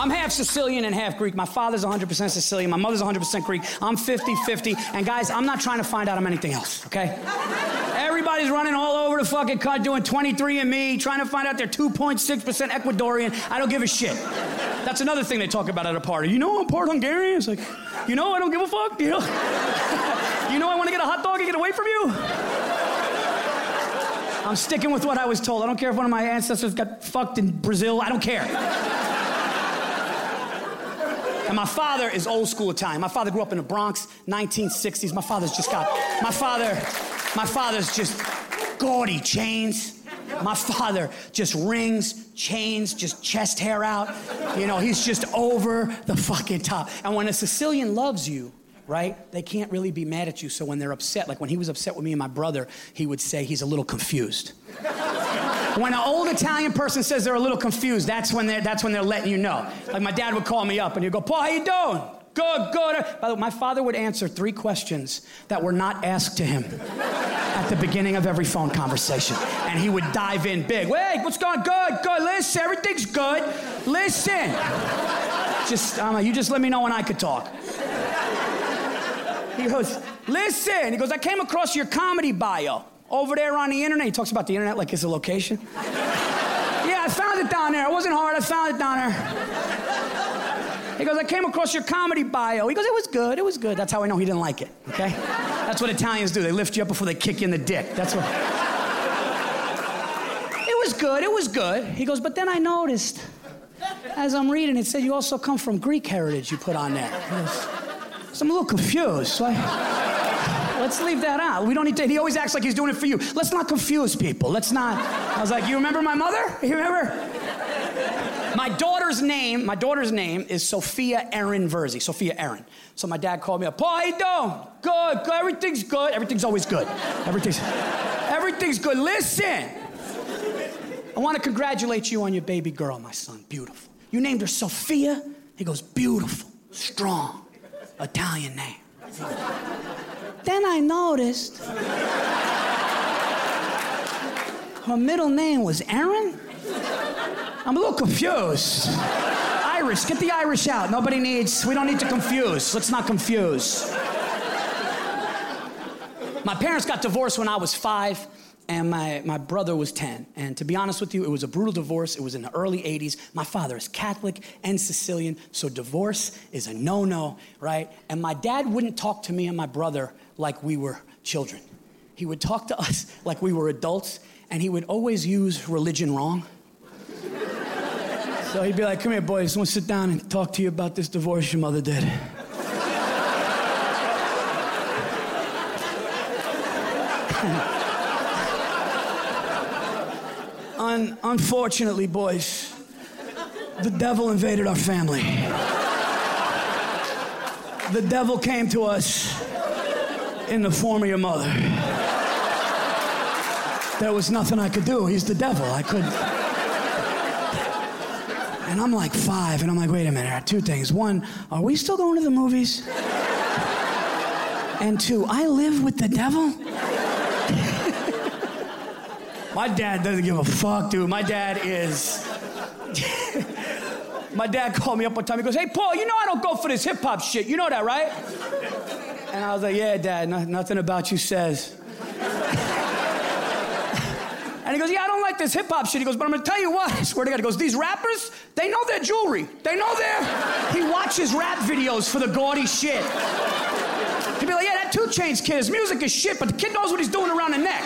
I'm half Sicilian and half Greek. My father's 100% Sicilian. My mother's 100% Greek. I'm 50 50. And guys, I'm not trying to find out I'm anything else, okay? Everybody's running all over the fucking cut doing 23andMe, trying to find out they're 2.6% Ecuadorian. I don't give a shit. That's another thing they talk about at a party. You know I'm part Hungarian? It's like, you know I don't give a fuck? You know? you know I want to get a hot dog and get away from you? I'm sticking with what I was told. I don't care if one of my ancestors got fucked in Brazil. I don't care. And my father is old school Italian. My father grew up in the Bronx, 1960s. My father's just got, my father, my father's just gaudy chains. My father just rings, chains, just chest hair out. You know, he's just over the fucking top. And when a Sicilian loves you, right, they can't really be mad at you. So when they're upset, like when he was upset with me and my brother, he would say he's a little confused. When an old Italian person says they're a little confused, that's when they're, that's when they're letting you know. Like my dad would call me up and he'd go, Paul, how you doing? Good, good. By the way, my father would answer three questions that were not asked to him at the beginning of every phone conversation. And he would dive in big. Wait, what's going good? Good. Listen, everything's good. Listen. Just, um, you just let me know when I could talk. He goes, listen. He goes, I came across your comedy bio over there on the internet. He talks about the internet like it's a location. yeah, I found it down there. It wasn't hard. I found it down there. He goes, I came across your comedy bio. He goes, it was good. It was good. That's how I know he didn't like it. Okay? That's what Italians do. They lift you up before they kick you in the dick. That's what. It was good. It was good. He goes, but then I noticed as I'm reading, it said you also come from Greek heritage. You put on there. So I'm a little confused. So I, let's leave that out. We don't need to. He always acts like he's doing it for you. Let's not confuse people. Let's not. I was like, you remember my mother? You remember? My daughter's name, my daughter's name is Sophia Erin Verzi. Sophia Erin. So my dad called me up. Paul, how you doing? Good, good. Everything's good. Everything's always good. Everything's, everything's good. Listen. I want to congratulate you on your baby girl, my son. Beautiful. You named her Sophia. He goes, beautiful, strong, Italian name. Then I noticed her middle name was Aaron. I'm a little confused. Irish, get the Irish out. Nobody needs, we don't need to confuse. Let's not confuse. My parents got divorced when I was five, and my, my brother was 10. And to be honest with you, it was a brutal divorce. It was in the early 80s. My father is Catholic and Sicilian, so divorce is a no no, right? And my dad wouldn't talk to me and my brother like we were children. He would talk to us like we were adults, and he would always use religion wrong. So he'd be like, Come here, boys, I want to sit down and talk to you about this divorce your mother did. Un- unfortunately, boys, the devil invaded our family. The devil came to us in the form of your mother. There was nothing I could do. He's the devil. I couldn't. And I'm like five, and I'm like, wait a minute, two things. One, are we still going to the movies? And two, I live with the devil? My dad doesn't give a fuck, dude. My dad is. My dad called me up one time. He goes, Hey, Paul, you know I don't go for this hip hop shit. You know that, right? And I was like, Yeah, dad, no, nothing about you says. And he goes, Yeah, I don't like this hip hop shit. He goes, But I'm gonna tell you what. I swear to God. He goes, These rappers, they know their jewelry. They know their. He watches rap videos for the gaudy shit. He'd be like, Yeah, that 2 Chainz kid, his music is shit, but the kid knows what he's doing around the neck.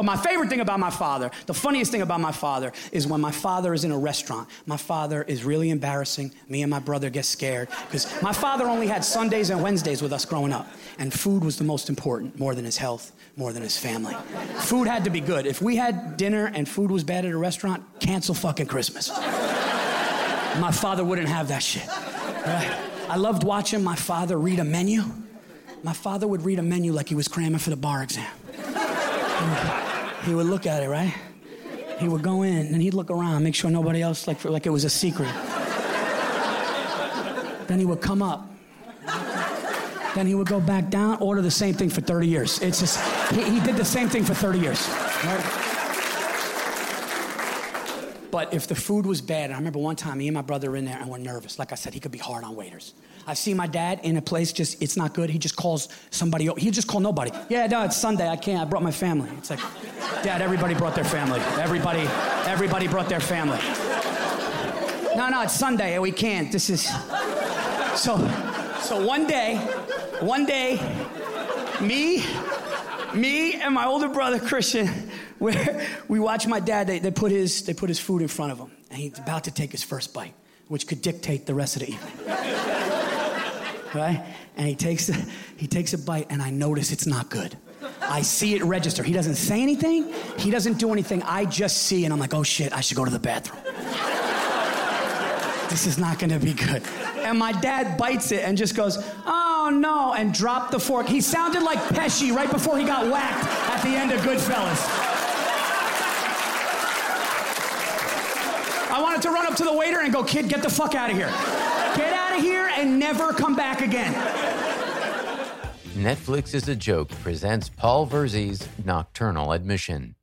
But my favorite thing about my father, the funniest thing about my father, is when my father is in a restaurant. My father is really embarrassing. Me and my brother get scared because my father only had Sundays and Wednesdays with us growing up. And food was the most important, more than his health, more than his family. Food had to be good. If we had dinner and food was bad at a restaurant, cancel fucking Christmas. my father wouldn't have that shit. Right? I loved watching my father read a menu. My father would read a menu like he was cramming for the bar exam. He would look at it, right? He would go in and he'd look around, make sure nobody else, like, like it was a secret. then he would come up. Then he would go back down, order the same thing for 30 years. It's just, he, he did the same thing for 30 years. Right? But if the food was bad, and I remember one time me and my brother were in there and we're nervous. Like I said, he could be hard on waiters. I see my dad in a place just it's not good. He just calls somebody. He just call nobody. Yeah, no, it's Sunday. I can't. I brought my family. It's like, Dad, everybody brought their family. Everybody, everybody brought their family. No, no, it's Sunday. We can't. This is so. So one day, one day, me, me and my older brother Christian, where we watch my dad. They, they put his they put his food in front of him, and he's about to take his first bite, which could dictate the rest of the evening right? And he takes a, he takes a bite, and I notice it's not good. I see it register. He doesn't say anything. He doesn't do anything. I just see, and I'm like, oh shit, I should go to the bathroom. this is not to be good. And my dad bites it and just goes, oh no, and dropped the fork. He sounded like Pesci right before he got whacked at the end of Goodfellas. I wanted to run up to the waiter and go, kid, get the fuck out of here. Get out of here and never come back again. Netflix is a Joke presents Paul Verzi's Nocturnal Admission.